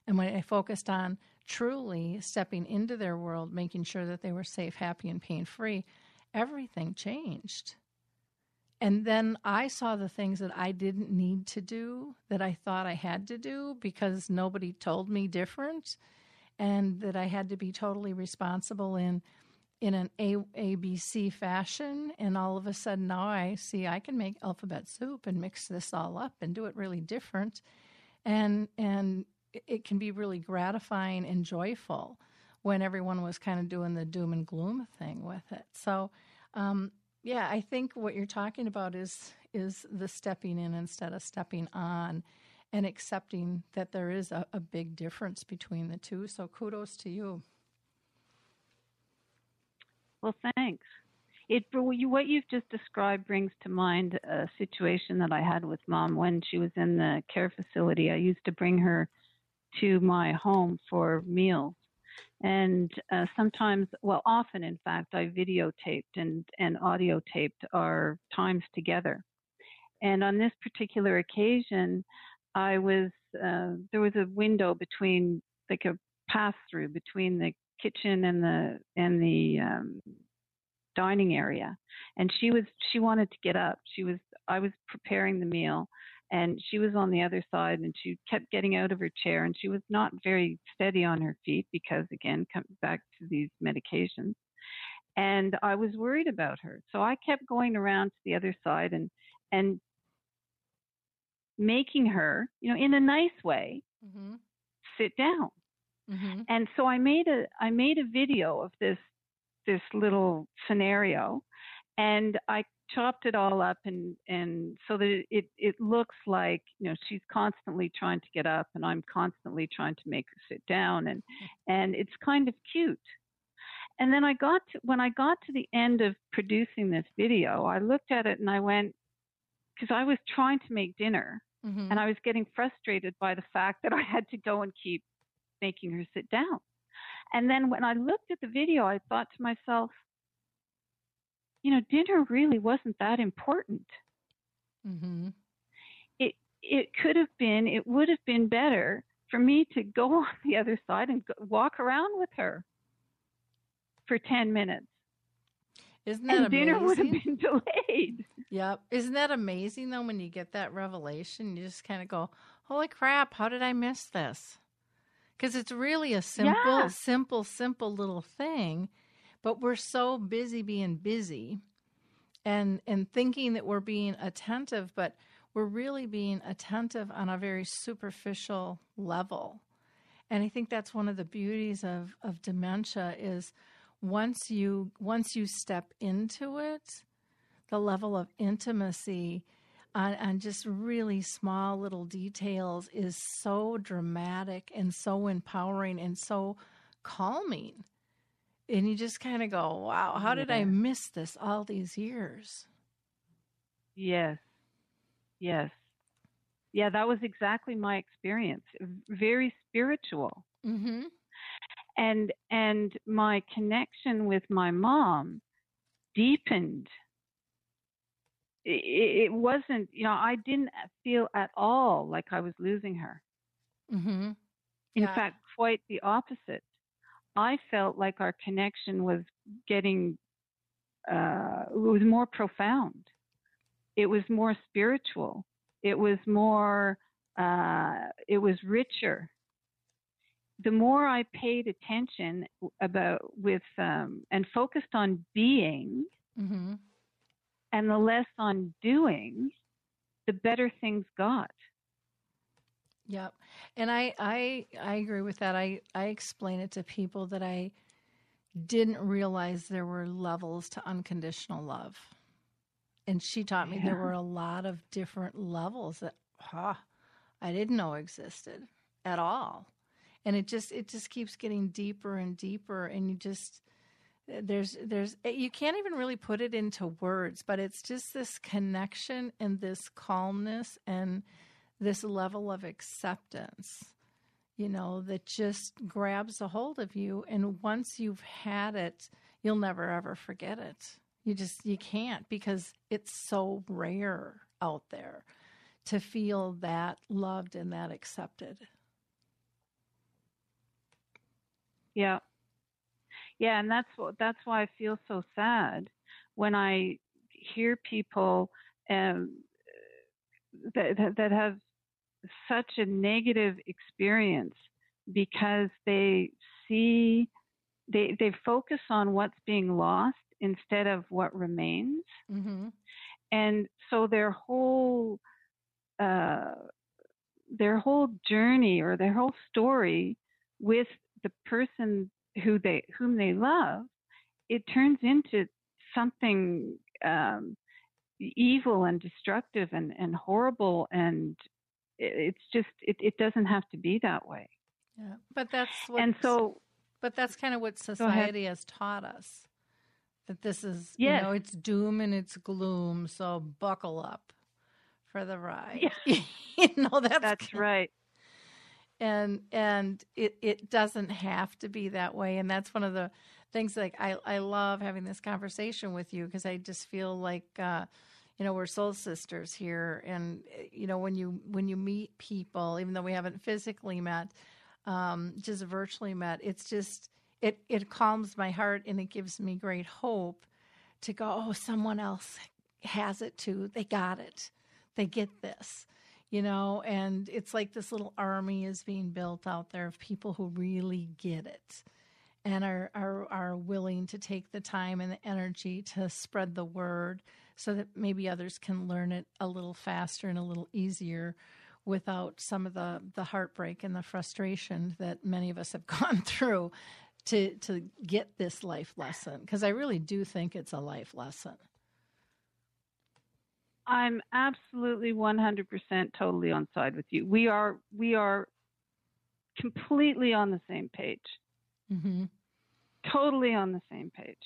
And when I focused on truly stepping into their world, making sure that they were safe, happy, and pain free, everything changed. And then I saw the things that I didn't need to do that I thought I had to do because nobody told me different and that I had to be totally responsible in in an A, ABC fashion. And all of a sudden now I see I can make alphabet soup and mix this all up and do it really different. And, and it can be really gratifying and joyful when everyone was kind of doing the doom and gloom thing with it. So, um, yeah, I think what you're talking about is is the stepping in instead of stepping on and accepting that there is a, a big difference between the two. So kudos to you. Well, thanks. It what you've just described brings to mind a situation that I had with mom when she was in the care facility. I used to bring her to my home for meals, and uh, sometimes, well, often, in fact, I videotaped and and audio taped our times together. And on this particular occasion, I was uh, there was a window between like a pass through between the kitchen and the and the um, dining area and she was she wanted to get up she was i was preparing the meal and she was on the other side and she kept getting out of her chair and she was not very steady on her feet because again back to these medications and i was worried about her so i kept going around to the other side and and making her you know in a nice way mm-hmm. sit down Mm-hmm. And so I made a I made a video of this this little scenario, and I chopped it all up and and so that it it looks like you know she's constantly trying to get up and I'm constantly trying to make her sit down and and it's kind of cute. And then I got to, when I got to the end of producing this video, I looked at it and I went because I was trying to make dinner mm-hmm. and I was getting frustrated by the fact that I had to go and keep making her sit down. And then when I looked at the video, I thought to myself, you know, dinner really wasn't that important. Mm-hmm. It it could have been, it would have been better for me to go on the other side and go, walk around with her for ten minutes. Isn't that and amazing? dinner would have been delayed. Yep. Isn't that amazing though when you get that revelation? You just kind of go, Holy crap, how did I miss this? because it's really a simple, yeah. simple, simple little thing, but we're so busy being busy and and thinking that we're being attentive, but we're really being attentive on a very superficial level. And I think that's one of the beauties of, of dementia is once you once you step into it, the level of intimacy on, on just really small little details is so dramatic and so empowering and so calming. And you just kind of go, wow, how did I miss this all these years? Yes. Yes. Yeah, that was exactly my experience. Very spiritual. Mm-hmm. And and my connection with my mom deepened it, it wasn't, you know, I didn't feel at all like I was losing her. Mm-hmm. In yeah. fact, quite the opposite. I felt like our connection was getting, uh, it was more profound. It was more spiritual. It was more, uh, it was richer. The more I paid attention about with um, and focused on being, mm-hmm and the less on doing, the better things got. Yep. And I, I I agree with that. I, I explain it to people that I didn't realize there were levels to unconditional love. And she taught me yeah. there were a lot of different levels that huh, I didn't know existed at all. And it just it just keeps getting deeper and deeper and you just there's there's eh, you can't even really put it into words but it's just this connection and this calmness and this level of acceptance you know, that just grabs a hold of you. And once you've had it, you'll never ever forget it. You just, you can't because it's so rare out there to feel that loved and that accepted. Yeah. Yeah, and that's what that's why I feel so sad when I hear people um, that, that that have such a negative experience because they see they they focus on what's being lost instead of what remains, Mm-hmm. and so their whole uh, their whole journey or their whole story with the person who they whom they love, it turns into something um, evil and destructive and, and horrible and it's just it, it doesn't have to be that way. Yeah, but that's what. And so, but that's kind of what society has taught us. That this is, Yes. you know, it's doom and it's gloom. So buckle up for the ride. Yeah. you know, that's that's right. and and it it doesn't have to be that way and that's one of the things like i i love having this conversation with you because i just feel like uh you know we're soul sisters here. And uh, you know when you when you meet people even though we haven't physically met um just virtually met it's just it it calms my heart and it gives me great hope to go oh someone else has it too. They got it. They get this you know? And it's like this little army is being built out there of people who really get it and are are are willing to take the time and the energy to spread the word so that maybe others can learn it a little faster and a little easier without some of the the heartbreak and the frustration that many of us have gone through to to get this life lesson because I really do think it's a life lesson. I'm absolutely 100% totally on side with you. We are we are completely on the same page. Mm-hmm. Totally on the same page.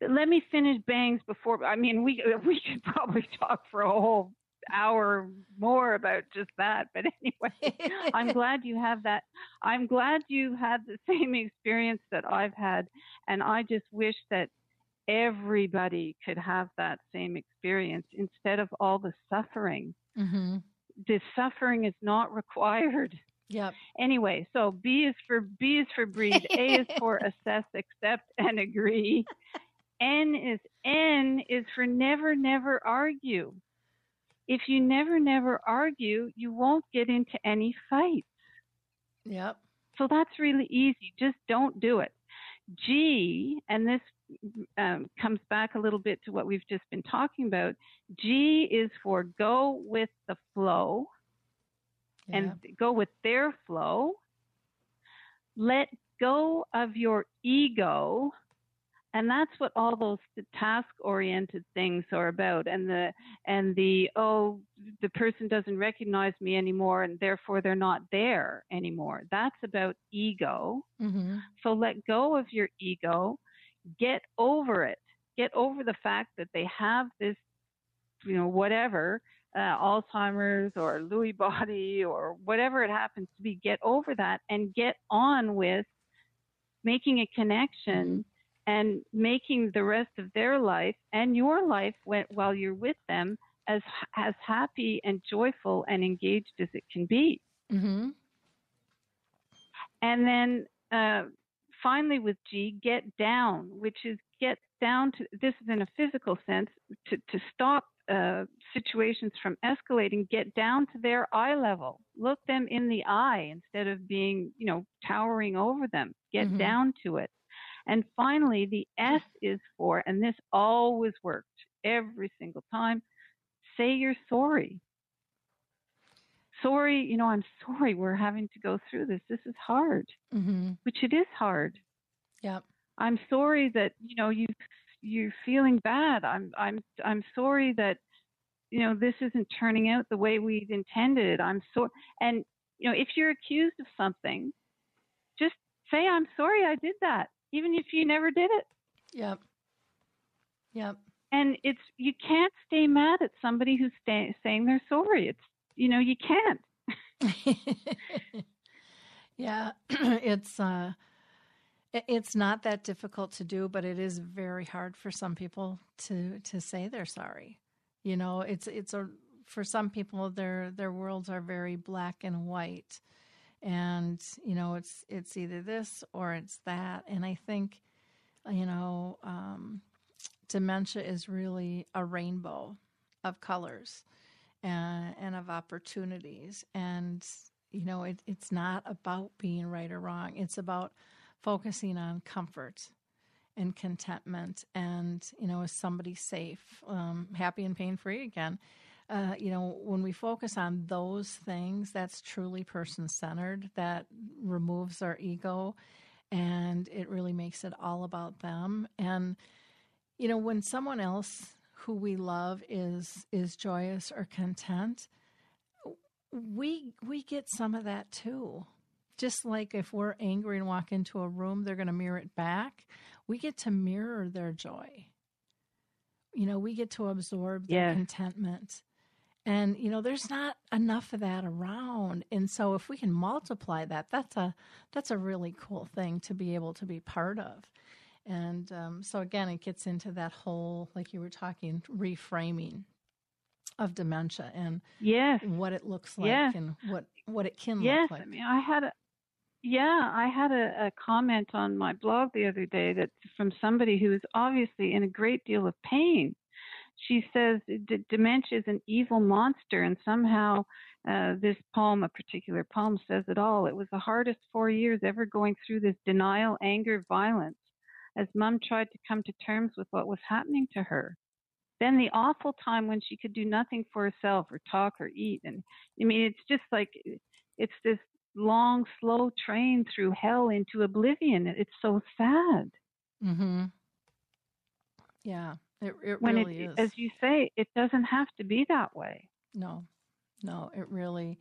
Let me finish BANGS before I mean we we could probably talk for a whole hour more about just that, but anyway, I'm glad you have that. I'm glad you had the same experience that I've had and I just wish that everybody could have that same experience instead of all the suffering. mm-hmm. The suffering is not required. Yep. Anyway, so B is for B is for breathe, A is for assess, accept, and agree. N is N is for never, never argue. If you never, never argue, you won't get into any fights. Yep. So that's really easy. Just don't do it. G, and this um, comes back a little bit to what we've just been talking about. G is for go with the flow and go with their flow. Let go of your ego. And that's what all those task oriented things are about. And the, and the, oh, the person doesn't recognize me anymore and therefore they're not there anymore. That's about ego. mm-hmm. So let go of your ego, get over it, get over the fact that they have this, you know, whatever, uh, Alzheimer's or Lewy body or whatever it happens to be, get over that and get on with making a connection and making the rest of their life and your life when, while you're with them as as happy and joyful and engaged as it can be. Mm-hmm. And then uh, finally, with G, get down, which is get down to this is in a physical sense to, to stop uh, situations from escalating, get down to their eye level. Look them in the eye instead of being, you know, towering over them. Get Mhm. down to it. And finally, the S is for, and this always worked every single time say you're sorry. Sorry, you know, I'm sorry we're having to go through this. This is hard, Mm-hmm. which it is hard. Yeah. I'm sorry that, you know, you you're feeling bad. I'm I'm I'm sorry that you know this isn't turning out the way we'd intended. I'm sorry. and you know, if you're accused of something, just say I'm sorry I did that, even if you never did it. Yep. Yep. and it's you can't stay mad at somebody who's sta saying they're sorry it's you know you can't Yeah, it's uh, it's not that difficult to do, but it is very hard for some people to to say they're sorry. You know, it's it's a for some people their their worlds are very black and white, and you know it's it's either this or it's that. And I think, you know, um, dementia is really a rainbow of colors and, and of opportunities and you know, it, it's not about being right or wrong. It's about focusing on comfort and contentment and, you know, is somebody safe, um, happy and pain free again. Uh, you know, when we focus on those things, that's truly person centered. That removes our ego and it really makes it all about them. And, you know, when someone else who we love is is joyous or content, we we get some of that too. Just like if we're angry and walk into a room, they're going to mirror it back. We get to mirror their joy. You know, we get to absorb their contentment. And you know, there's not enough of that around. And so if we can multiply that, that's a that's a really cool thing to be able to be part of. And um, so again, it gets into that whole, like you were talking, reframing of dementia and yes. what it looks like yes. and what what it can yes. look like. I mean, I had a yeah, I had a, a comment on my blog the other day that from somebody who is obviously in a great deal of pain. She says dementia is an evil monster, and somehow uh, this poem, a particular poem, says it all. It was the hardest four years ever going through this denial, anger, violence, as Mum tried to come to terms with what was happening to her then the awful time when she could do nothing for herself or talk or eat and i mean it's just like it's this long slow train through hell into oblivion it's so sad Mm-hmm. yeah it, it when really it, is. as you say it doesn't have to be that way. No. No it really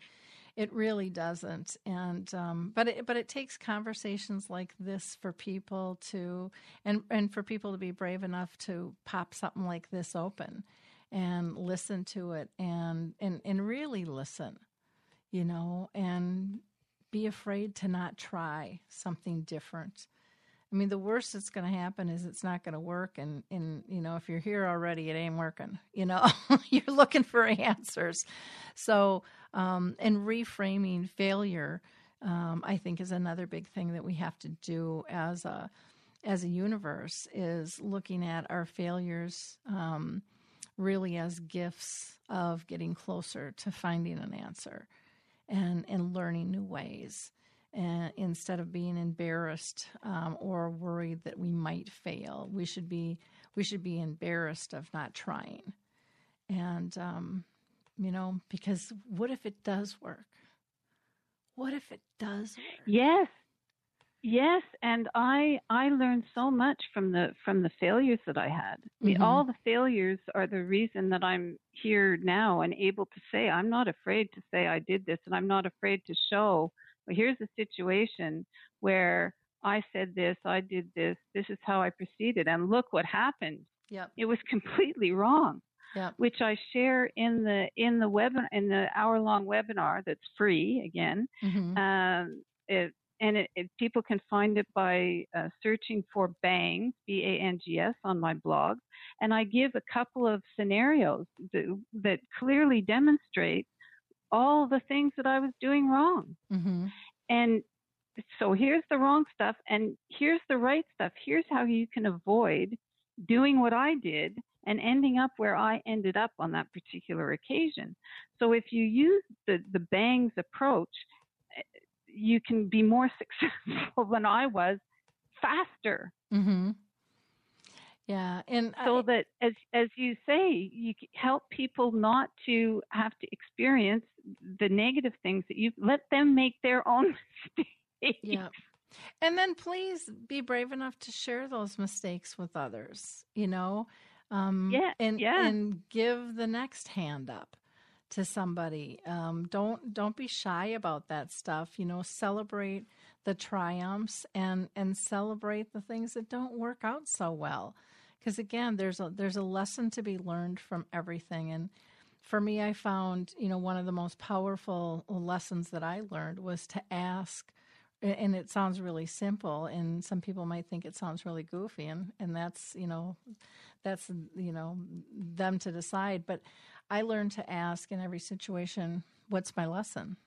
it really doesn't, and um, but it, but it takes conversations like this for people to and and for people to be brave enough to pop something like this open and listen to it and and and really listen, you know, and be afraid to not try something different. I mean, the worst that's going to happen is it's not going to work. And, and, you know, if you're here already, it ain't working. You know, you're looking for answers. So, um, and reframing failure, um, I think, is another big thing that we have to do as a as a universe is looking at our failures um, really as gifts of getting closer to finding an answer and and learning new ways and instead of being embarrassed um, or worried that we might fail we should be we should be embarrassed of not trying. And um, you know because what if it does work? What if it does work? Yes. Yes and i i learned so much from the from the failures that i had. I mean mm-hmm. all the failures are the reason that i'm here now and able to say i'm not afraid to say i did this and i'm not afraid to show well, here's a situation where I said this, I did this, this is how I proceeded, and look what happened. Yep. It was completely wrong. Yep. Which I share in the in the webinar in the hour long webinar that's free again. Mm-hmm. Um, it, and it, it, people can find it by uh, searching for BANGS B A N G S on my blog, and I give a couple of scenarios that, that clearly demonstrate all the things that I was doing wrong. Mm-hmm. And so here's the wrong stuff, and here's the right stuff. Here's how you can avoid doing what I did and ending up where I ended up on that particular occasion. So if you use the, the BANGS approach, eh, you can be more successful than I was faster. Mm-hmm. Yeah, and so I, that as as you say, you help people not to have to experience the negative things that you let them make their own mistakes. Yeah. And then please be brave enough to share those mistakes with others, you know? Um, yeah, and yeah. and give the next hand up to somebody. Um, don't don't be shy about that stuff. You know, celebrate the triumphs and and celebrate the things that don't work out so well because again there's a there's a lesson to be learned from everything. And for me i found you know one of the most powerful lessons that i learned was to ask and it sounds really simple and some people might think it sounds really goofy and and that's you know that's you know them to decide. But i learned to ask in every situation what's my lesson?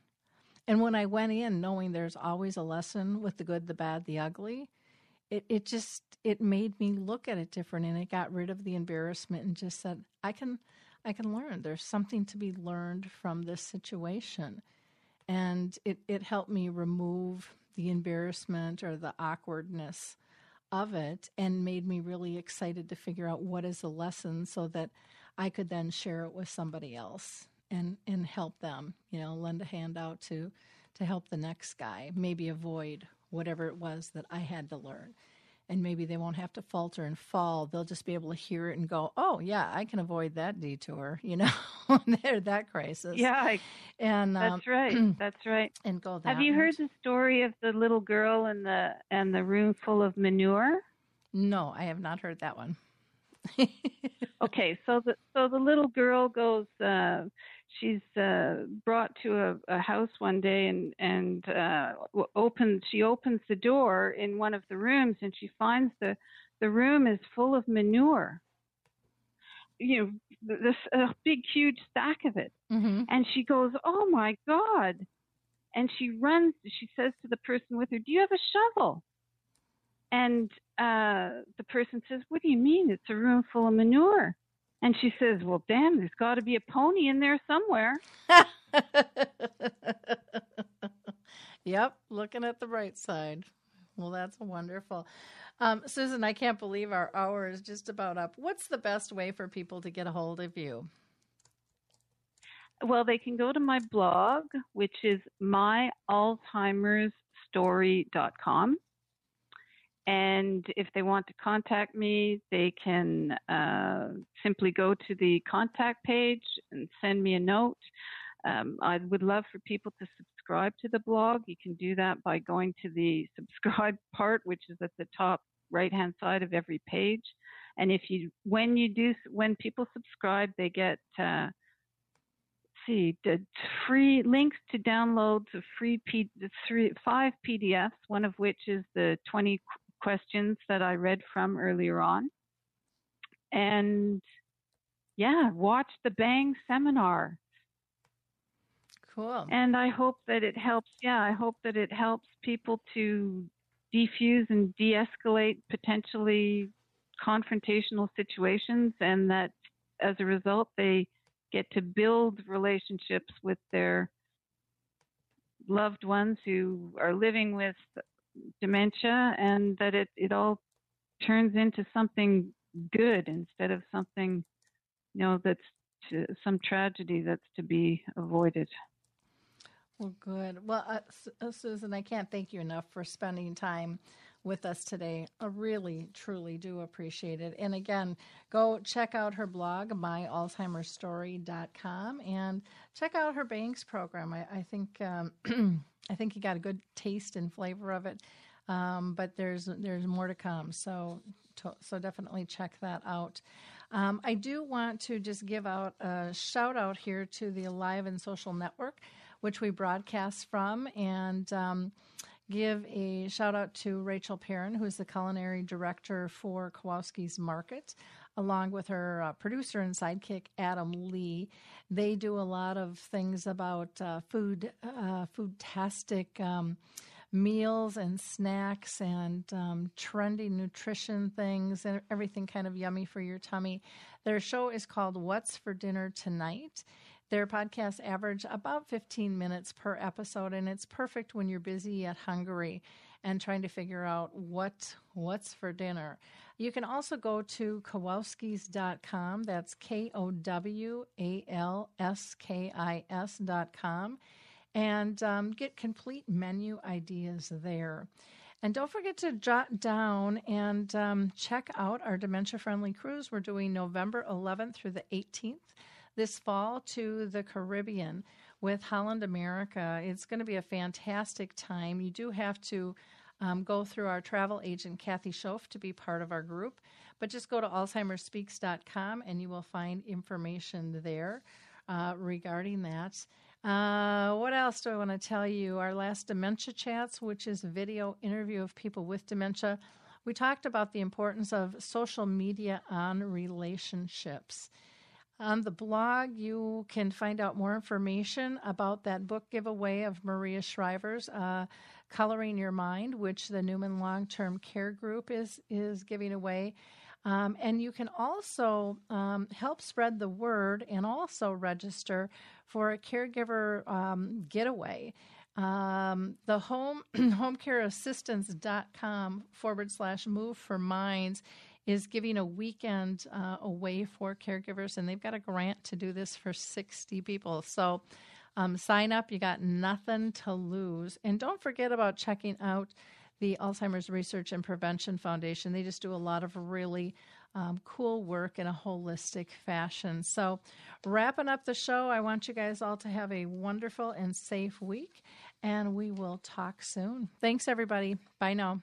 And when i went in knowing there's always a lesson with the good the bad the ugly it, it just it made me look at it different and it got rid of the embarrassment and just said i can i can learn. There's something to be learned from this situation. And it, it helped me remove the embarrassment or the awkwardness of it and made me really excited to figure out what is the lesson so that I could then share it with somebody else and and help them, you know, lend a hand out to to help the next guy, maybe avoid whatever it was that I had to learn and maybe they won't have to falter and fall. They'll just be able to hear it and go, "Oh, yeah, I can avoid that detour," you know, there that crisis. Yeah, I, and that's um, right. That's right. And go. That Have you heard the story of the little girl and the and the room full of manure? No, I have not heard that one. okay, so the so the little girl goes. Uh, she's uh, brought to a, a, house one day and and uh, opens she opens the door in one of the rooms and she finds the the room is full of manure. You know this a big huge stack of it. Mm-hmm. and she goes oh my god. And she runs she says to the person with her do you have a shovel? And uh, the person says what do you mean? It's a room full of manure and she says, Well, damn, there's got to be a pony in there somewhere. yep, looking at the right side. Well, that's wonderful. Um, Susan, I can't believe our hour is just about up. What's the best way for people to get a hold of you? Well, they can go to my blog, which is myalzheimersstory.com. And if they want to contact me, they can uh, simply go to the contact page and send me a note. Um, I would love for people to subscribe to the blog. You can do that by going to the subscribe part, which is at the top right hand side of every page. And if you, when you do, when people subscribe, they get, uh, see, the free links to downloads of free P, three, five PDFs, one of which is the 20 questions that I read from earlier on. And yeah, watch the BANGS webinar. Cool. And I hope that it helps. Yeah, I hope that it helps people to defuse and de escalate potentially confrontational situations, and that as a result, they get to build relationships with their loved ones who are living with dementia and that it, it all turns into something good instead of something, you know, that's to, some tragedy that's to be avoided. Well, good. Well, uh, uh, Susan, I can't thank you enough for spending time with us today. I really, truly do appreciate it. And again, go check out her blog, myalzheimersstory.com, and check out her BANGS program. I, I think um, I think you got a good taste and flavor of it. Um, but there's there's more to come. So to, so definitely check that out. Um, I do want to just give out a shout out here to the Alive and Social Network, which we broadcast from, and um, give a shout out to Rachel Perrin, who's the culinary director for Kowalski's Market along with her uh, producer and sidekick Adam Lee. They do a lot of things about uh, food, uh, foodtastic um, meals and snacks and um, trendy nutrition things and everything kind of yummy for your tummy. Their show is called What's for Dinner Tonight. Their podcasts average about 15 minutes per episode, and it's perfect when you're busy yet hungry and trying to figure out what what's for dinner. You can also go to Kowalskis.com. That's K O W A L S K I S.com and um, get complete menu ideas there. And don't forget to jot down and um, check out our dementia friendly cruise. We're doing November 11th through the 18th this fall to the Caribbean with Holland America. It's going to be a fantastic time. You do have to um, go through our travel agent, Kathy Schoaf, to be part of our group. But just go to alzheimersspeaks.com and you will find information there uh, regarding that. Uh, what else do I want to tell you? Our last dementia chats, which is a video interview of people with dementia, we talked about the importance of social media on relationships. On the blog, you can find out more information about that book giveaway of Maria Shriver's uh, "Coloring Your Mind," which the Newman Long Term Care Group is is giving away. Um, and you can also um, help spread the word and also register for a caregiver um, getaway. Um, the home homecareassistance.com forward slash move for minds is giving a weekend uh, away for caregivers, and they've got a grant to do this for 60 people. So um, sign up, you got nothing to lose. And don't forget about checking out the Alzheimer's Research and Prevention Foundation. They just do a lot of really um, cool work in a holistic fashion. So, wrapping up the show, I want you guys all to have a wonderful and safe week, and we will talk soon. Thanks, everybody. Bye now.